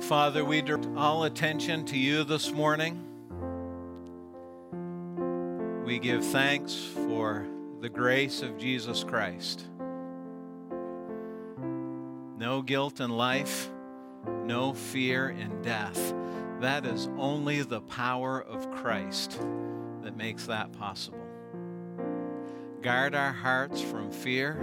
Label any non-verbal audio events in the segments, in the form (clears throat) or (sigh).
Father, we direct all attention to you this morning. We give thanks for the grace of Jesus Christ. No guilt in life, no fear in death. That is only the power of Christ that makes that possible. Guard our hearts from fear.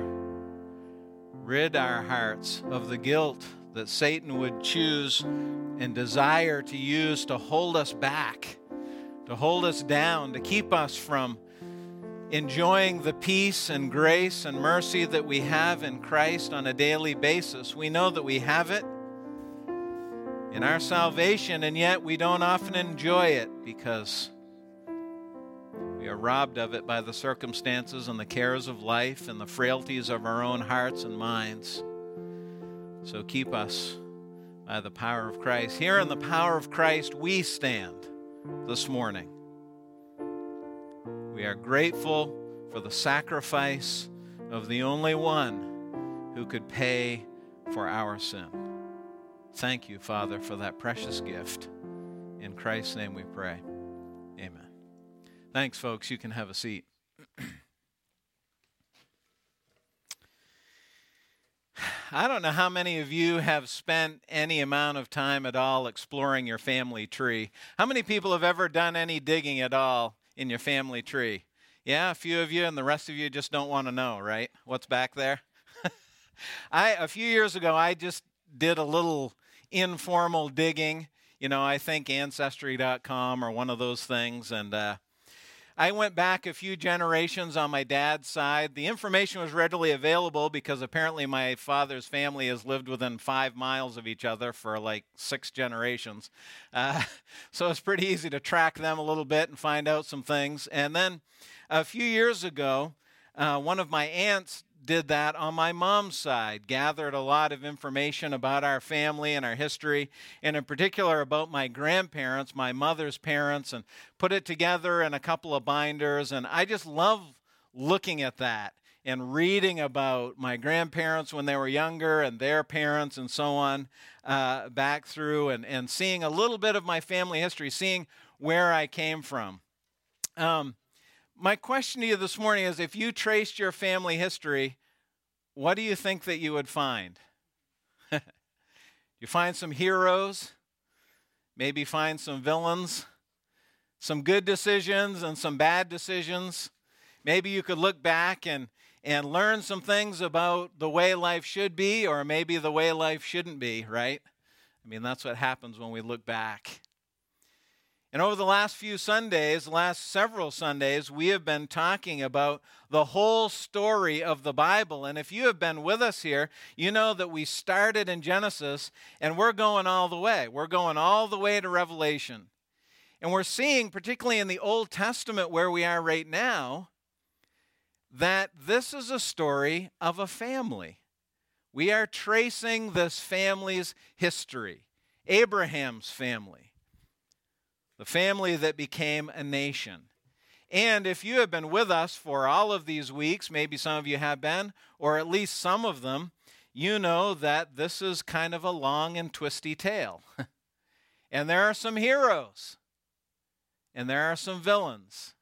Rid our hearts of the guilt that Satan would choose and desire to use to hold us back, to hold us down, to keep us from enjoying the peace and grace and mercy that we have in Christ on a daily basis. We know that we have it in our salvation, and yet we don't often enjoy it because we are robbed of it by the circumstances and the cares of life and the frailties of our own hearts and minds. So keep us by the power of Christ. Here in the power of Christ, we stand this morning. We are grateful for the sacrifice of the only one who could pay for our sin. Thank you, Father, for that precious gift. In Christ's name we pray. Amen. Thanks, folks. You can have a seat. (clears throat) I don't know how many of you have spent any amount of time at all exploring your family tree. How many people have ever done any digging at all in your family tree? Yeah, a few of you, and the rest of you just don't want to know, right? What's back there? (laughs) I a few years ago, I just did a little informal digging. You know, I think Ancestry.com or one of those things, and uh, I went back a few generations on my dad's side. The information was readily available because apparently my father's family has lived within five miles of each other for like six generations. Uh, (laughs) so it's pretty easy to track them a little bit and find out some things. And then a few years ago, uh, one of my aunts did that on my mom's side, gathered a lot of information about our family and our history, and in particular about my grandparents, my mother's parents, and put it together in a couple of binders. And I just love looking at that and reading about my grandparents when they were younger and their parents and so on uh, back through and, and seeing a little bit of my family history, seeing where I came from. Um, my question to you this morning is if you traced your family history, what do you think that you would find? (laughs) you find some heroes, maybe find some villains, some good decisions and some bad decisions. Maybe you could look back and, and learn some things about the way life should be, or maybe the way life shouldn't be, right? I mean, that's what happens when we look back. And over the last few Sundays, last several Sundays, we have been talking about the whole story of the Bible. And if you have been with us here, you know that we started in Genesis and we're going all the way. We're going all the way to Revelation. And we're seeing, particularly in the Old Testament where we are right now, that this is a story of a family. We are tracing this family's history, Abraham's family the family that became a nation. And if you have been with us for all of these weeks, maybe some of you have been, or at least some of them, you know that this is kind of a long and twisty tale. (laughs) and there are some heroes, and there are some villains,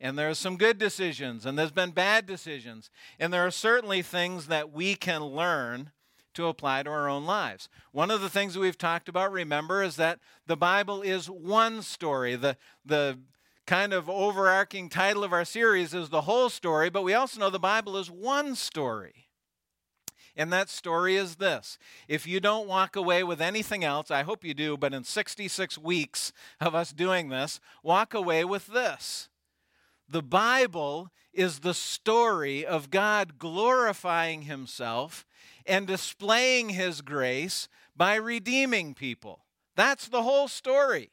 and there are some good decisions, and there's been bad decisions, and there are certainly things that we can learn to apply to our own lives. One of the things that we've talked about, remember, is that the Bible is one story. The, the kind of overarching title of our series is the whole story, but we also know the Bible is one story. And that story is this. If you don't walk away with anything else, I hope you do, but in 66 weeks of us doing this, walk away with this. The Bible is the story of God glorifying Himself and displaying his grace by redeeming people. That's the whole story.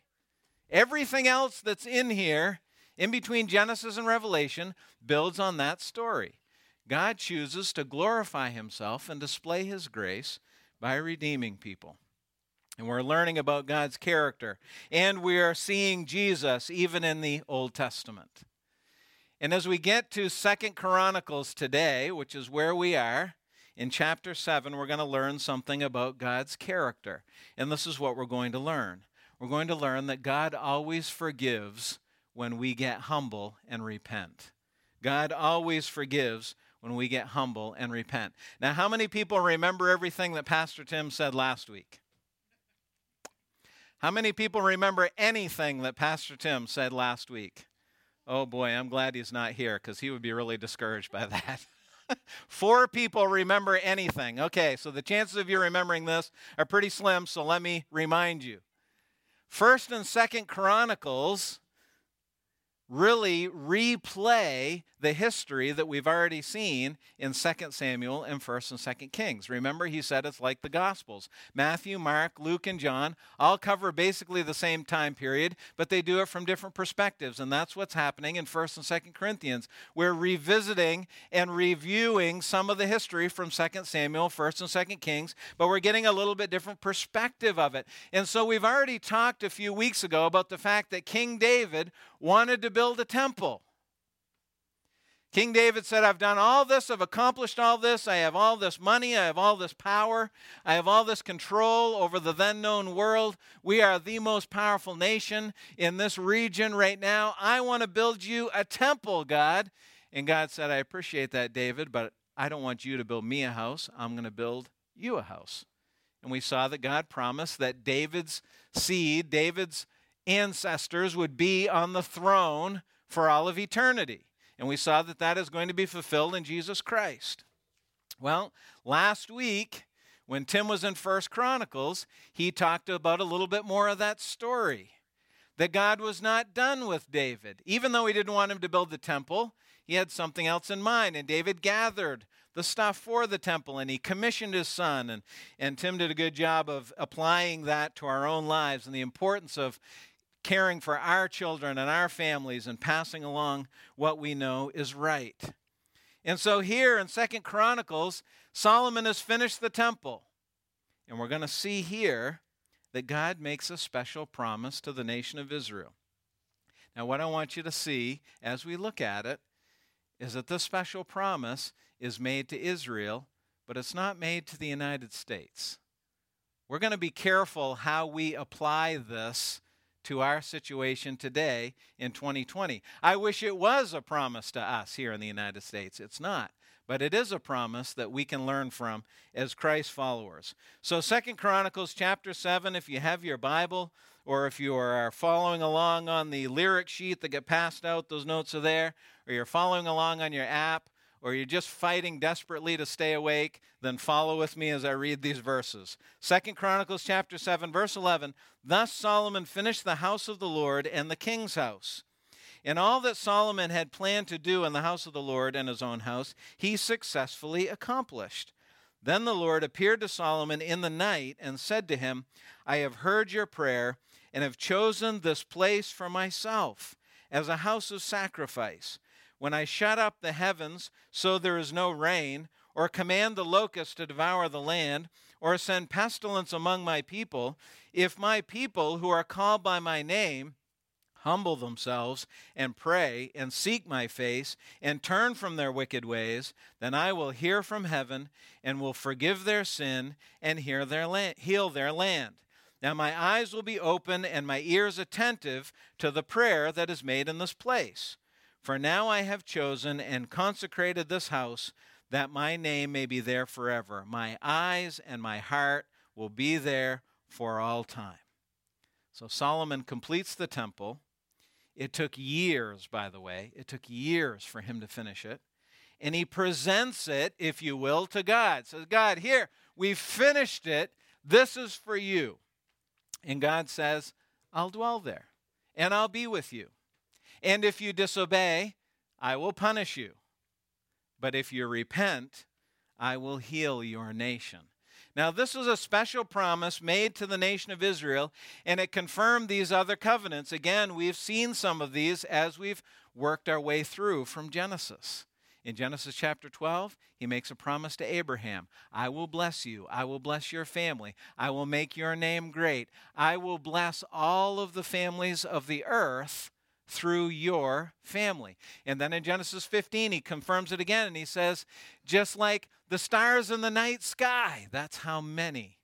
Everything else that's in here, in between Genesis and Revelation, builds on that story. God chooses to glorify himself and display his grace by redeeming people. And we're learning about God's character. And we are seeing Jesus even in the Old Testament. And as we get to Second Chronicles today, which is where we are, in chapter 7, we're going to learn something about God's character. And this is what we're going to learn. We're going to learn that God always forgives when we get humble and repent. God always forgives when we get humble and repent. Now, how many people remember everything that Pastor Tim said last week? How many people remember anything that Pastor Tim said last week? Oh boy, I'm glad he's not here because he would be really discouraged by (laughs) that. (laughs) Four people remember anything. Okay, so the chances of you remembering this are pretty slim, so let me remind you. First and Second Chronicles really replay the history that we've already seen in 2 Samuel and 1st and 2nd Kings. Remember, he said it's like the Gospels. Matthew, Mark, Luke, and John all cover basically the same time period, but they do it from different perspectives. And that's what's happening in 1st and 2nd Corinthians. We're revisiting and reviewing some of the history from 2nd Samuel, 1st and 2nd Kings, but we're getting a little bit different perspective of it. And so we've already talked a few weeks ago about the fact that King David wanted to build a temple. King David said, I've done all this, I've accomplished all this, I have all this money, I have all this power, I have all this control over the then known world. We are the most powerful nation in this region right now. I want to build you a temple, God. And God said, I appreciate that, David, but I don't want you to build me a house. I'm going to build you a house. And we saw that God promised that David's seed, David's ancestors, would be on the throne for all of eternity. And we saw that that is going to be fulfilled in Jesus Christ. Well, last week, when Tim was in First Chronicles, he talked about a little bit more of that story. That God was not done with David. Even though he didn't want him to build the temple, he had something else in mind. And David gathered the stuff for the temple and he commissioned his son. And, and Tim did a good job of applying that to our own lives and the importance of caring for our children and our families and passing along what we know is right. And so here in Second Chronicles, Solomon has finished the temple. And we're going to see here that God makes a special promise to the nation of Israel. Now, what I want you to see as we look at it is that this special promise is made to Israel, but it's not made to the United States. We're going to be careful how we apply this to our situation today in 2020. I wish it was a promise to us here in the United States. It's not. But it is a promise that we can learn from as Christ followers. So Second Chronicles chapter 7, if you have your Bible, or if you are following along on the lyric sheet that get passed out, those notes are there, or you're following along on your app, or you're just fighting desperately to stay awake, then follow with me as I read these verses. Second Chronicles chapter 7 verse 11, thus Solomon finished the house of the Lord and the king's house. In all that Solomon had planned to do in the house of the Lord and his own house, he successfully accomplished. Then the Lord appeared to Solomon in the night and said to him, I have heard your prayer and have chosen this place for myself as a house of sacrifice when I shut up the heavens so there is no rain, or command the locusts to devour the land, or send pestilence among my people, if my people who are called by my name humble themselves and pray and seek my face and turn from their wicked ways, then I will hear from heaven and will forgive their sin and their heal their land. Now my eyes will be open and my ears attentive to the prayer that is made in this place. For now I have chosen and consecrated this house that my name may be there forever. My eyes and my heart will be there for all time. So Solomon completes the temple. It took years, by the way, it took years for him to finish it. And he presents it, if you will, to God. Says, God, here, we've finished it. This is for you. And God says, I'll dwell there and I'll be with you. And if you disobey, I will punish you. But if you repent, I will heal your nation. Now, this was a special promise made to the nation of Israel, and it confirmed these other covenants. Again, we've seen some of these as we've worked our way through from Genesis. In Genesis chapter 12, he makes a promise to Abraham I will bless you. I will bless your family. I will make your name great. I will bless all of the families of the earth through your family. And then in Genesis 15, he confirms it again and he says, just like the stars in the night sky, that's how many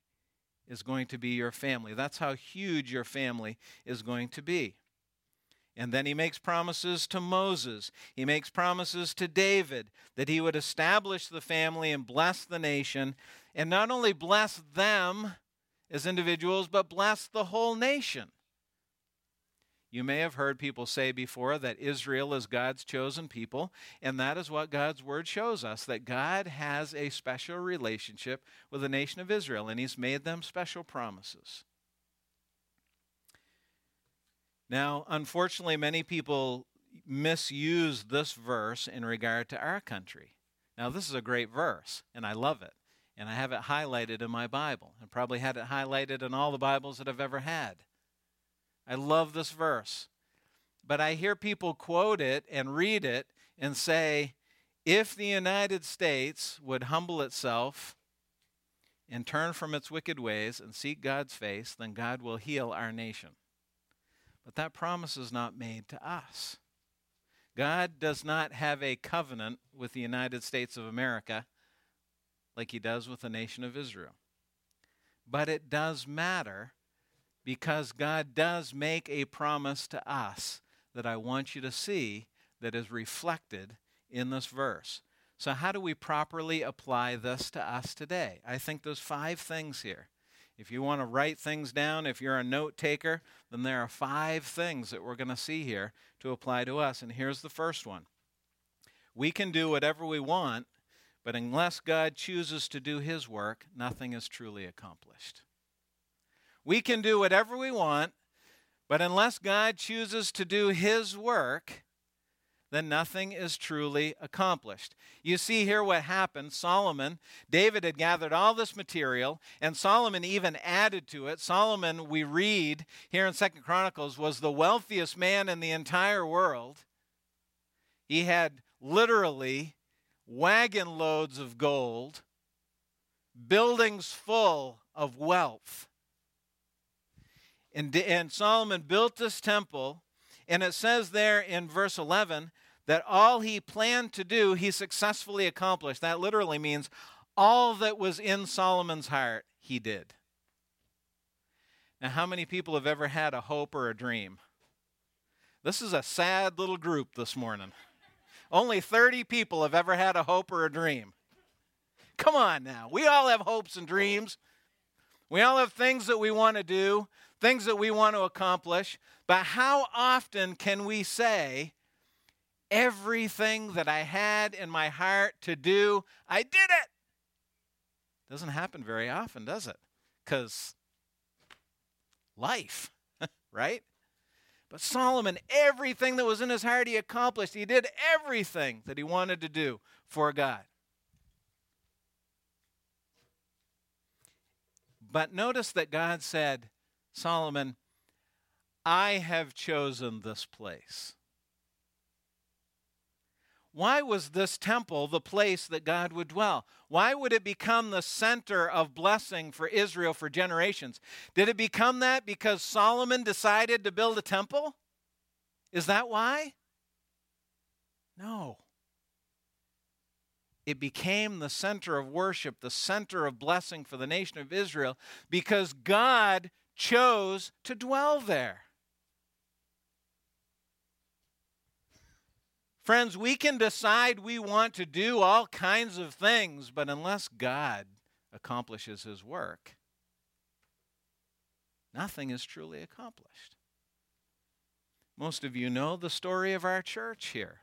is going to be your family. That's how huge your family is going to be. And then he makes promises to Moses. He makes promises to David that he would establish the family and bless the nation. And not only bless them as individuals, but bless the whole nation. You may have heard people say before that Israel is God's chosen people, and that is what God's word shows us that God has a special relationship with the nation of Israel, and He's made them special promises. Now, unfortunately, many people misuse this verse in regard to our country. Now, this is a great verse, and I love it. And I have it highlighted in my Bible. I probably had it highlighted in all the Bibles that I've ever had. I love this verse. But I hear people quote it and read it and say, if the United States would humble itself and turn from its wicked ways and seek God's face, then God will heal our nation. But that promise is not made to us. God does not have a covenant with the United States of America like he does with the nation of Israel. But it does matter because God does make a promise to us that I want you to see that is reflected in this verse. So, how do we properly apply this to us today? I think there's five things here. If you want to write things down, if you're a note taker, then there are five things that we're going to see here to apply to us. And here's the first one We can do whatever we want, but unless God chooses to do his work, nothing is truly accomplished. We can do whatever we want, but unless God chooses to do his work, then nothing is truly accomplished. You see here what happened. Solomon, David had gathered all this material, and Solomon even added to it. Solomon, we read here in Second Chronicles, was the wealthiest man in the entire world. He had literally wagon loads of gold, buildings full of wealth. And, and Solomon built this temple and it says there in verse 11 that all he planned to do, he successfully accomplished. That literally means all that was in Solomon's heart, he did. Now, how many people have ever had a hope or a dream? This is a sad little group this morning. Only 30 people have ever had a hope or a dream. Come on now. We all have hopes and dreams. We all have things that we want to do, things that we want to accomplish. But how often can we say, everything that I had in my heart to do, I did it? Doesn't happen very often, does it? Because life, (laughs) right? But Solomon, everything that was in his heart, he accomplished. He did everything that he wanted to do for God. But notice that God said, Solomon, I have chosen this place. Why was this temple the place that God would dwell? Why would it become the center of blessing for Israel for generations? Did it become that because Solomon decided to build a temple? Is that why? No. It became the center of worship, the center of blessing for the nation of Israel because God chose to dwell there. Friends, we can decide we want to do all kinds of things, but unless God accomplishes his work, nothing is truly accomplished. Most of you know the story of our church here.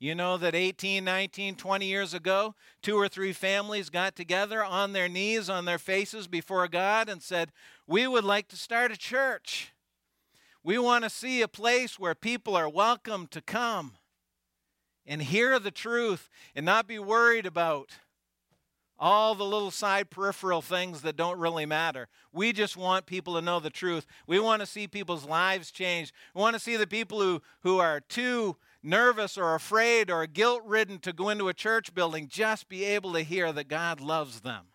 You know that 18, 19, 20 years ago, two or three families got together on their knees, on their faces before God, and said, We would like to start a church. We want to see a place where people are welcome to come and hear the truth and not be worried about all the little side peripheral things that don't really matter. We just want people to know the truth. We want to see people's lives change. We want to see the people who, who are too nervous or afraid or guilt ridden to go into a church building just be able to hear that God loves them.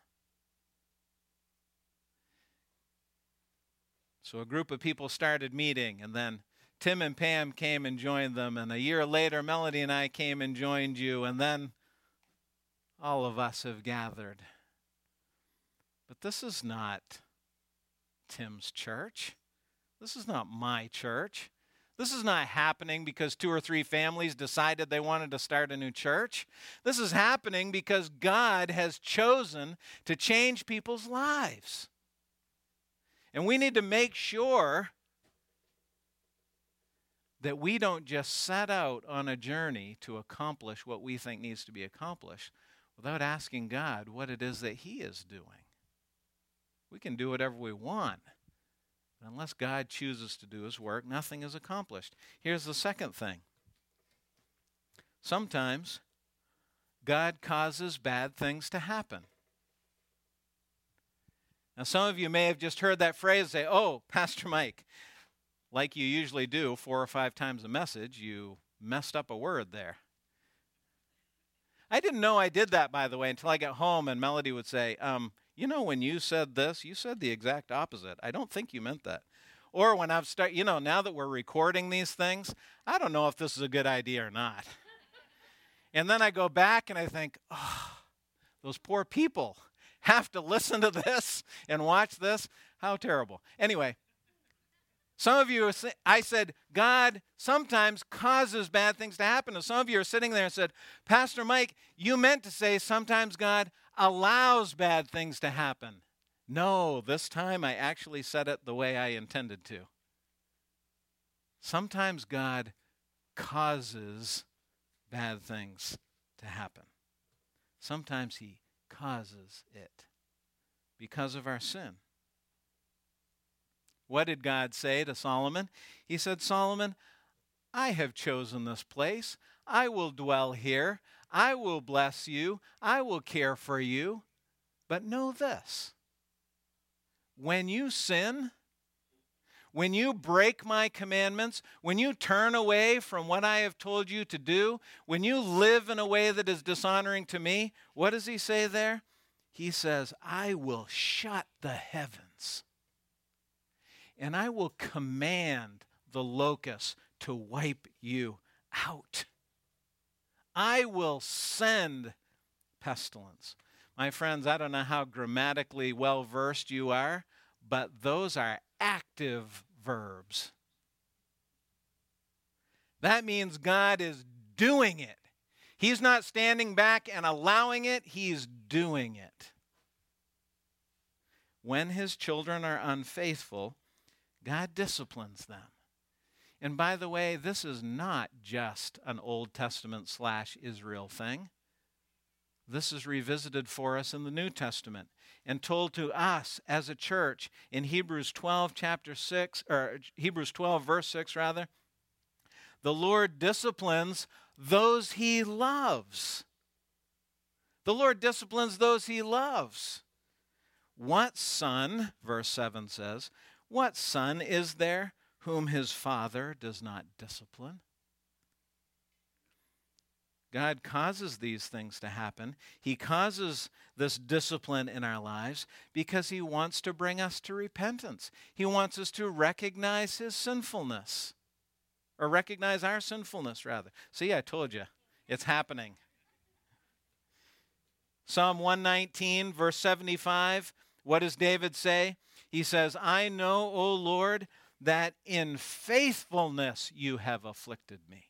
So a group of people started meeting, and then Tim and Pam came and joined them, and a year later, Melody and I came and joined you, and then all of us have gathered. But this is not Tim's church. This is not my church. This is not happening because two or three families decided they wanted to start a new church. This is happening because God has chosen to change people's lives. And we need to make sure that we don't just set out on a journey to accomplish what we think needs to be accomplished without asking God what it is that He is doing. We can do whatever we want. But unless God chooses to do His work, nothing is accomplished. Here's the second thing sometimes God causes bad things to happen. Now, some of you may have just heard that phrase say, Oh, (laughs) Pastor Mike, like you usually do four or five times a message, you messed up a word there. I didn't know I did that, by the way, until I got home and Melody would say, um, You know, when you said this, you said the exact opposite. I don't think you meant that. Or when I've started, you know, now that we're recording these things, I don't know if this is a good idea or not. and then I go back and I think, Oh, those poor people have to listen to this and watch this. How terrible. Anyway, some of you, I said, God sometimes causes bad things to happen. And some of you are sitting there and said, Pastor Mike, you meant to say sometimes God allows bad things to happen. No, this time I actually said it the way I intended to. Sometimes God causes bad things to happen. Sometimes He causes it because of our sin. What did God say to Solomon? He said, Solomon, I have chosen this place. I will dwell here. I will bless you. I will care for you. But know this when you sin, when you break my commandments, when you turn away from what I have told you to do, when you live in a way that is dishonoring to me, what does he say there? He says, I will shut the heavens and I will command the locusts to wipe you out. I will send pestilence. My friends, I don't know how grammatically well versed you are, but those are active verbs. That means God is doing it. He's not standing back and allowing it, He's doing it. When His children are unfaithful, God disciplines them. And by the way, this is not just an Old Testament slash Israel thing. This is revisited for us in the New Testament and told to us as a church in Hebrews 12 chapter 6 or Hebrews 12 verse 6 rather. The Lord disciplines those he loves. The Lord disciplines those he loves. What son, verse 7 says, what son is there whom his father does not discipline? God causes these things to happen. He causes this discipline in our lives because He wants to bring us to repentance. He wants us to recognize His sinfulness, or recognize our sinfulness, rather. See, I told you, it's happening. Psalm 119, verse 75, what does David say? He says, I know, O Lord, that in faithfulness you have afflicted me.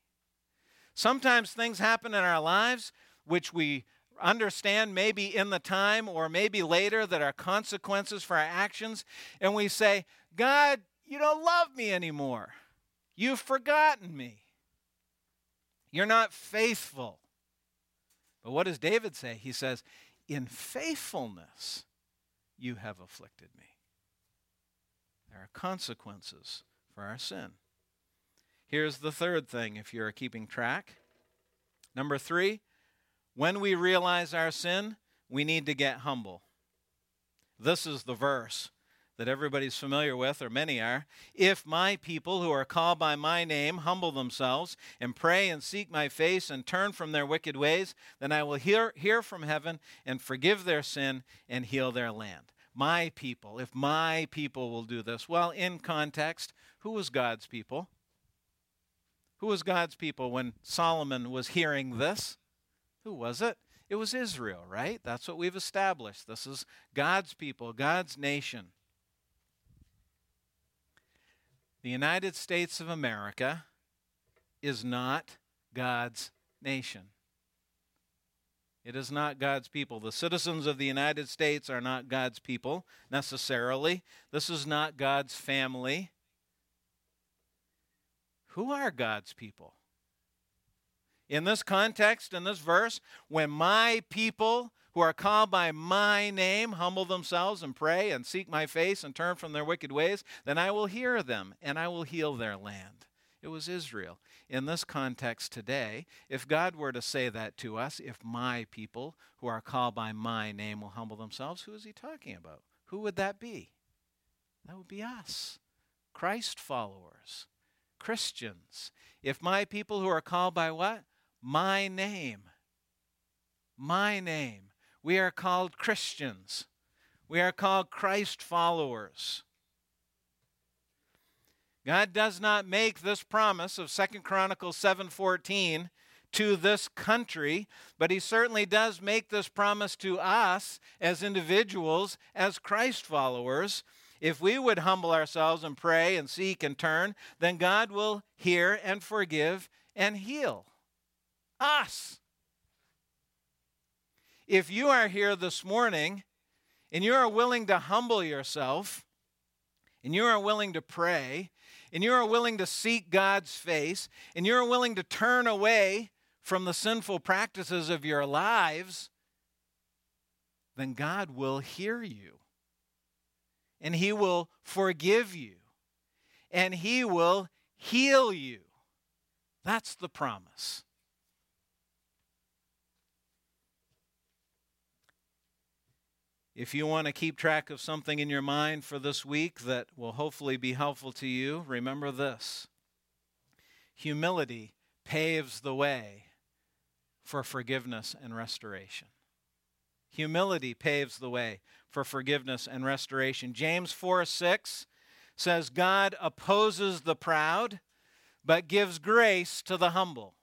Sometimes things happen in our lives which we understand maybe in the time or maybe later that are consequences for our actions, and we say, God, you don't love me anymore. You've forgotten me. You're not faithful. But what does David say? He says, In faithfulness you have afflicted me. There are consequences for our sin. Here's the third thing if you're keeping track. Number three, when we realize our sin, we need to get humble. This is the verse that everybody's familiar with, or many are. If my people who are called by my name humble themselves and pray and seek my face and turn from their wicked ways, then I will hear, hear from heaven and forgive their sin and heal their land my people, if my people will do this. Well, in context, who was God's people? Who was God's people when Solomon was hearing this? Who was it? It was Israel, right? That's what we've established. This is God's people, God's nation. The United States of America is not God's nation. It is not God's people. The citizens of the United States are not God's people necessarily. This is not God's family. Who are God's people? In this context, in this verse, when my people who are called by my name humble themselves and pray and seek my face and turn from their wicked ways, then I will hear them and I will heal their land. It was Israel. In this context today, if God were to say that to us, if my people who are called by my name will humble themselves, who is he talking about? Who would that be? That would be us, Christ followers. Christians. If my people who are called by what? My name. My name. We are called Christians. We are called Christ followers. God does not make this promise of Second Chronicles 7:14 to this country, but he certainly does make this promise to us as individuals, as Christ followers. If we would humble ourselves and pray and seek and turn, then God will hear and forgive and heal us. If you are here this morning and you are willing to humble yourself, and you are willing to pray, and you are willing to seek God's face, and you are willing to turn away from the sinful practices of your lives, then God will hear you and He will forgive you, and He will heal you. That's the promise. If you want to keep track of something in your mind for this week that will hopefully be helpful to you, remember this humility paves the way for forgiveness and restoration. Humility paves the way for forgiveness and restoration. James 4 6 says, God opposes the proud, but gives grace to the humble.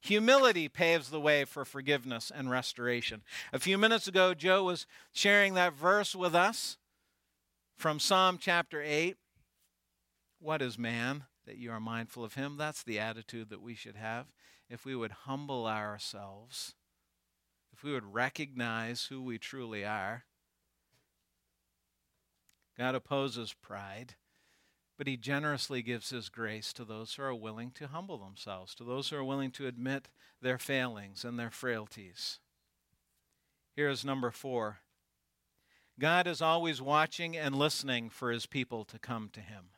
Humility paves the way for forgiveness and restoration. A few minutes ago, Joe was sharing that verse with us from Psalm chapter 8. What is man that you are mindful of him? That's the attitude that we should have. If we would humble ourselves if we would recognize who we truly are, God opposes pride, but He generously gives His grace to those who are willing to humble themselves, to those who are willing to admit their failings and their frailties. Here is number four God is always watching and listening for His people to come to Him.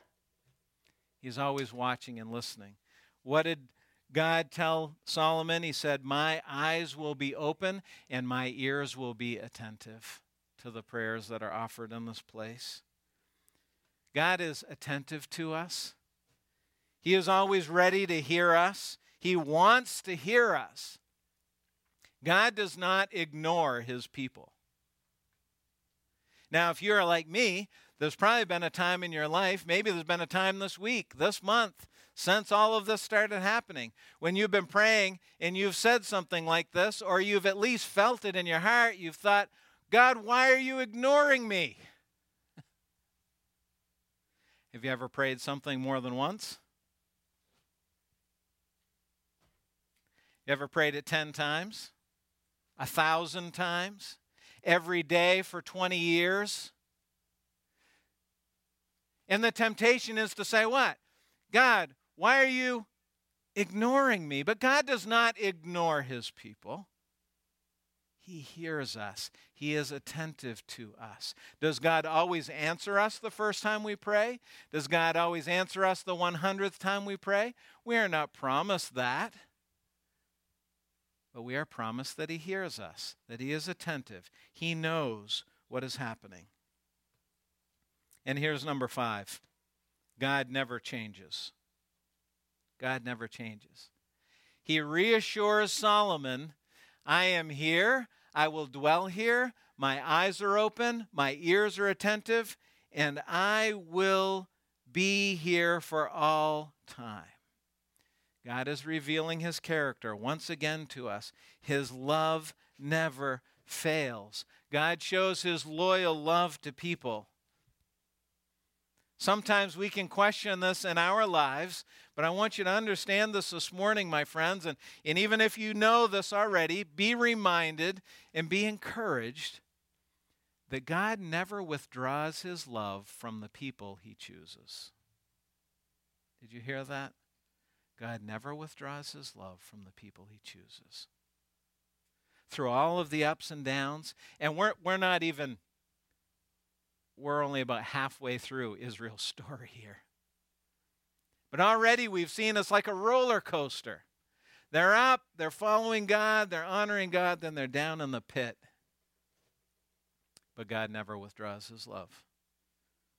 He's always watching and listening. What did God tell Solomon, He said, My eyes will be open and my ears will be attentive to the prayers that are offered in this place. God is attentive to us. He is always ready to hear us. He wants to hear us. God does not ignore his people. Now, if you're like me, there's probably been a time in your life, maybe there's been a time this week, this month, since all of this started happening. When you've been praying and you've said something like this, or you've at least felt it in your heart, you've thought, God, why are you ignoring me? Have you ever prayed something more than once? You ever prayed it 10 times? A thousand times? Every day for 20 years? And the temptation is to say, What? God, why are you ignoring me? But God does not ignore his people. He hears us. He is attentive to us. Does God always answer us the first time we pray? Does God always answer us the 100th time we pray? We are not promised that. But we are promised that He hears us, that He is attentive. He knows what is happening. And here's number five God never changes. God never changes. He reassures Solomon I am here, I will dwell here, my eyes are open, my ears are attentive, and I will be here for all time. God is revealing his character once again to us. His love never fails. God shows his loyal love to people. Sometimes we can question this in our lives, but I want you to understand this this morning, my friends. And, and even if you know this already, be reminded and be encouraged that God never withdraws his love from the people he chooses. Did you hear that? God never withdraws his love from the people he chooses. Through all of the ups and downs, and we're, we're not even, we're only about halfway through Israel's story here. But already we've seen it's like a roller coaster. They're up, they're following God, they're honoring God, then they're down in the pit. But God never withdraws his love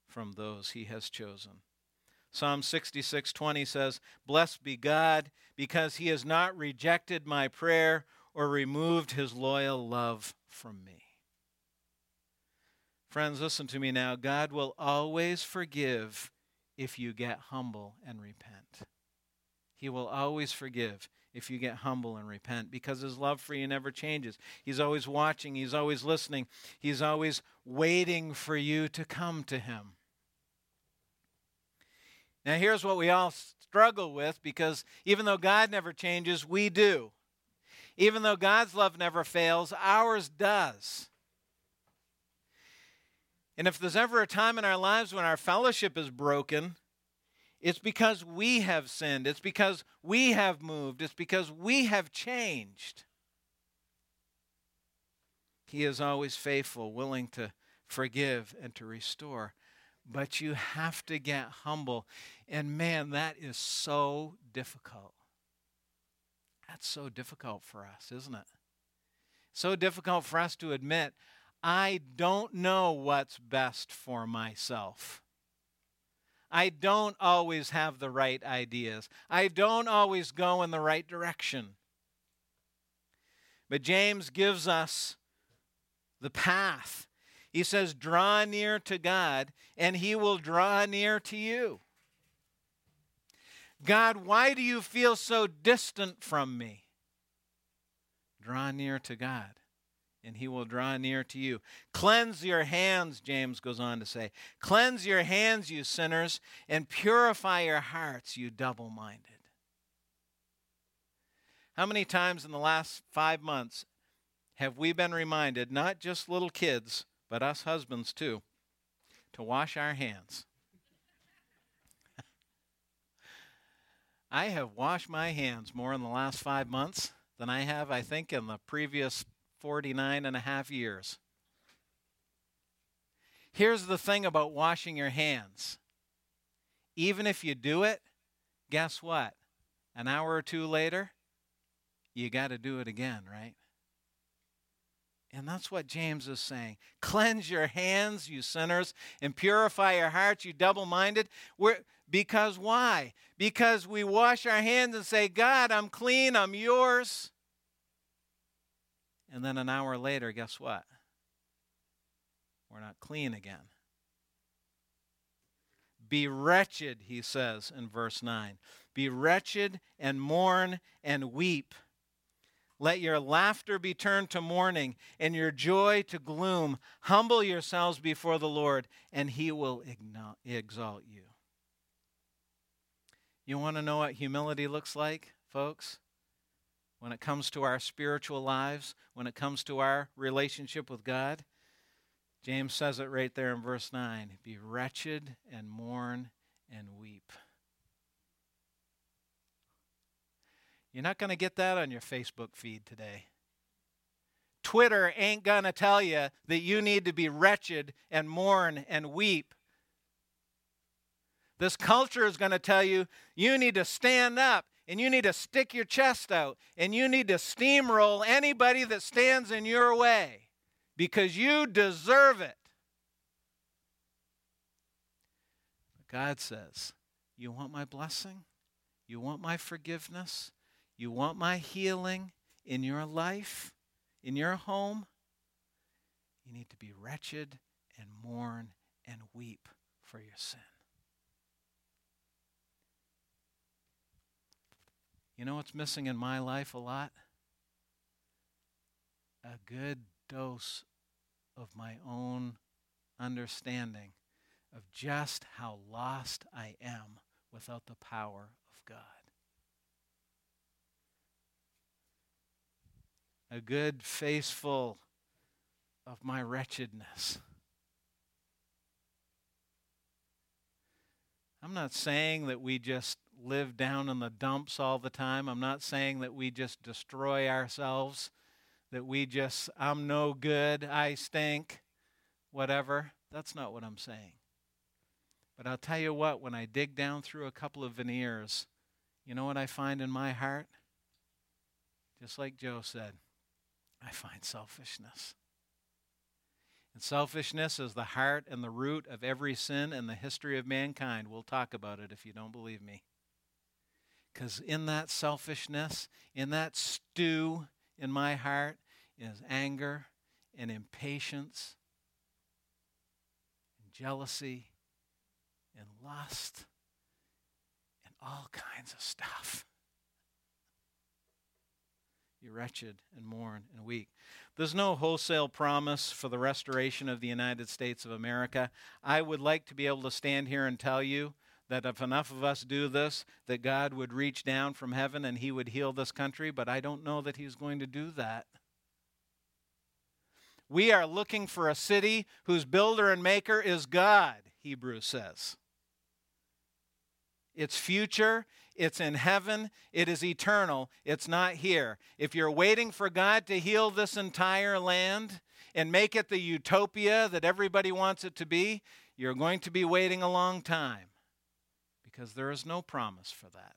from those he has chosen. Psalm 66:20 says, "Blessed be God, because he has not rejected my prayer or removed his loyal love from me." Friends, listen to me now. God will always forgive if you get humble and repent. He will always forgive if you get humble and repent because his love for you never changes. He's always watching, he's always listening, he's always waiting for you to come to him. Now, here's what we all struggle with because even though God never changes, we do. Even though God's love never fails, ours does. And if there's ever a time in our lives when our fellowship is broken, it's because we have sinned. It's because we have moved. It's because we have changed. He is always faithful, willing to forgive and to restore but you have to get humble. And man, that is so difficult. That's so difficult for us, isn't it? So difficult for us to admit, I don't know what's best for myself. I don't always have the right ideas. I don't always go in the right direction. But James gives us the path he says, Draw near to God, and He will draw near to you. God, why do you feel so distant from me? Draw near to God, and He will draw near to you. Cleanse your hands, James goes on to say. Cleanse your hands, you sinners, and purify your hearts, you double minded. How many times in the last five months have we been reminded, not just little kids, but us husbands too, to wash our hands. (laughs) I have washed my hands more in the last five months than I have, I think, in the previous 49 and a half years. Here's the thing about washing your hands even if you do it, guess what? An hour or two later, you got to do it again, right? And that's what James is saying. Cleanse your hands, you sinners, and purify your hearts, you double minded. Because why? Because we wash our hands and say, God, I'm clean, I'm yours. And then an hour later, guess what? We're not clean again. Be wretched, he says in verse 9. Be wretched and mourn and weep. Let your laughter be turned to mourning and your joy to gloom. Humble yourselves before the Lord, and he will exalt you. You want to know what humility looks like, folks? When it comes to our spiritual lives, when it comes to our relationship with God? James says it right there in verse 9 Be wretched and mourn and weep. You're not going to get that on your Facebook feed today. Twitter ain't going to tell you that you need to be wretched and mourn and weep. This culture is going to tell you you need to stand up and you need to stick your chest out and you need to steamroll anybody that stands in your way because you deserve it. God says, You want my blessing? You want my forgiveness? You want my healing in your life, in your home? You need to be wretched and mourn and weep for your sin. You know what's missing in my life a lot? A good dose of my own understanding of just how lost I am without the power of God. A good faceful of my wretchedness. I'm not saying that we just live down in the dumps all the time. I'm not saying that we just destroy ourselves, that we just, I'm no good, I stink, whatever. That's not what I'm saying. But I'll tell you what, when I dig down through a couple of veneers, you know what I find in my heart? Just like Joe said, I find selfishness. And selfishness is the heart and the root of every sin in the history of mankind. We'll talk about it if you don't believe me. Because in that selfishness, in that stew in my heart, is anger and impatience and jealousy and lust and all kinds of stuff. You're wretched and mourn and weak. There's no wholesale promise for the restoration of the United States of America. I would like to be able to stand here and tell you that if enough of us do this, that God would reach down from heaven and he would heal this country, but I don't know that he's going to do that. We are looking for a city whose builder and maker is God, Hebrews says. It's future, it's in heaven, it is eternal, it's not here. If you're waiting for God to heal this entire land and make it the utopia that everybody wants it to be, you're going to be waiting a long time because there is no promise for that.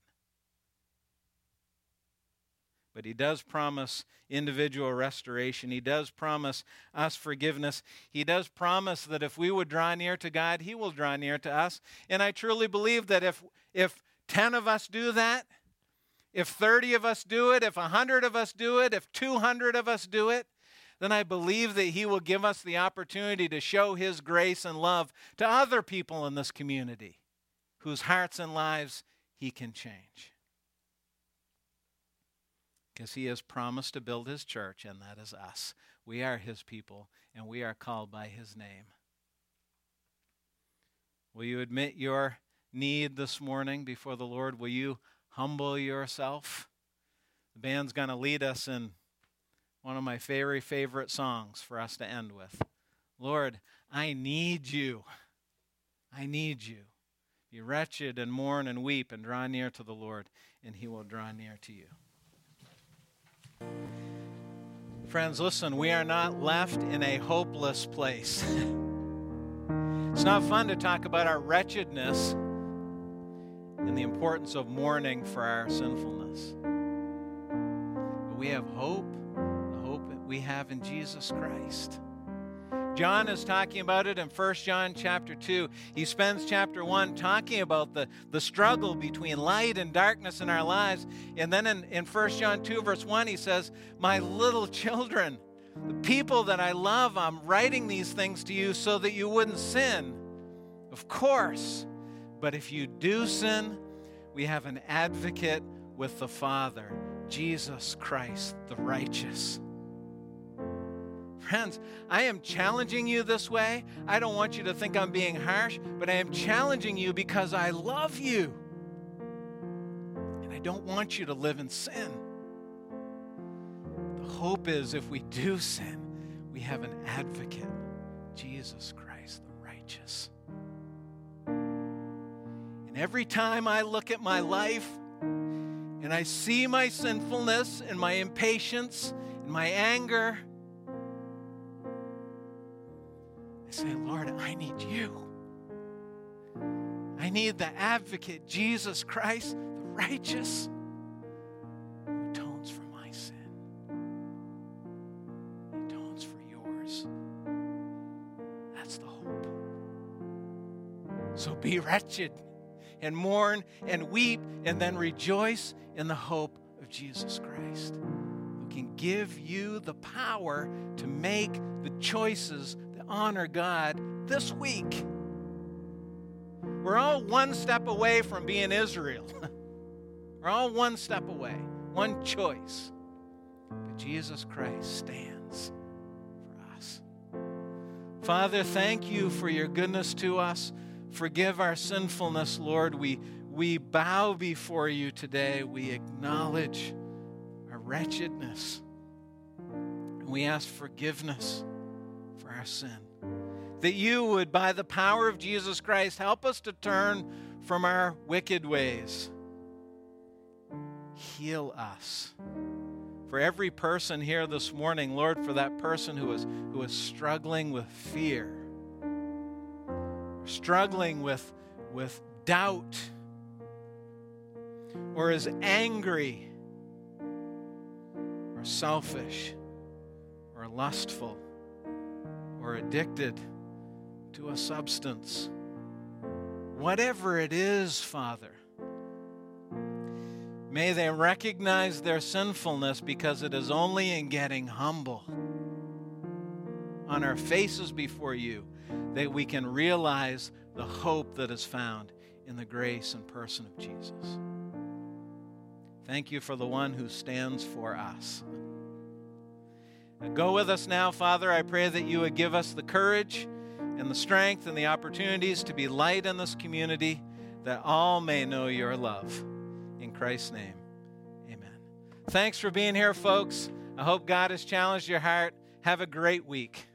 But he does promise individual restoration. He does promise us forgiveness. He does promise that if we would draw near to God, he will draw near to us. And I truly believe that if, if 10 of us do that, if 30 of us do it, if 100 of us do it, if 200 of us do it, then I believe that He will give us the opportunity to show His grace and love to other people in this community whose hearts and lives He can change because he has promised to build his church, and that is us. We are his people, and we are called by his name. Will you admit your need this morning before the Lord? Will you humble yourself? The band's going to lead us in one of my very favorite songs for us to end with. Lord, I need you. I need you. Be wretched and mourn and weep and draw near to the Lord, and he will draw near to you. Friends, listen, we are not left in a hopeless place. (laughs) it's not fun to talk about our wretchedness and the importance of mourning for our sinfulness. But we have hope, the hope that we have in Jesus Christ. John is talking about it in 1 John chapter 2. He spends chapter 1 talking about the, the struggle between light and darkness in our lives. And then in, in 1 John 2, verse 1, he says, My little children, the people that I love, I'm writing these things to you so that you wouldn't sin. Of course. But if you do sin, we have an advocate with the Father, Jesus Christ, the righteous. Friends, I am challenging you this way. I don't want you to think I'm being harsh, but I am challenging you because I love you. And I don't want you to live in sin. The hope is if we do sin, we have an advocate, Jesus Christ, the righteous. And every time I look at my life and I see my sinfulness and my impatience and my anger, Say, Lord, I need you. I need the advocate, Jesus Christ, the righteous, who atones for my sin. He atones for yours. That's the hope. So be wretched and mourn and weep and then rejoice in the hope of Jesus Christ, who can give you the power to make the choices honor God this week. We're all one step away from being Israel, (laughs) We're all one step away, one choice. But Jesus Christ stands for us. Father, thank you for your goodness to us. Forgive our sinfulness, Lord. We, we bow before you today. We acknowledge our wretchedness. We ask forgiveness for our sin. That you would, by the power of Jesus Christ, help us to turn from our wicked ways. Heal us. For every person here this morning, Lord, for that person who is, who is struggling with fear, struggling with, with doubt, or is angry, or selfish, or lustful, or addicted to a substance. Whatever it is, Father, may they recognize their sinfulness because it is only in getting humble on our faces before you that we can realize the hope that is found in the grace and person of Jesus. Thank you for the one who stands for us. Go with us now, Father. I pray that you would give us the courage and the strength and the opportunities to be light in this community that all may know your love. In Christ's name, amen. Thanks for being here, folks. I hope God has challenged your heart. Have a great week.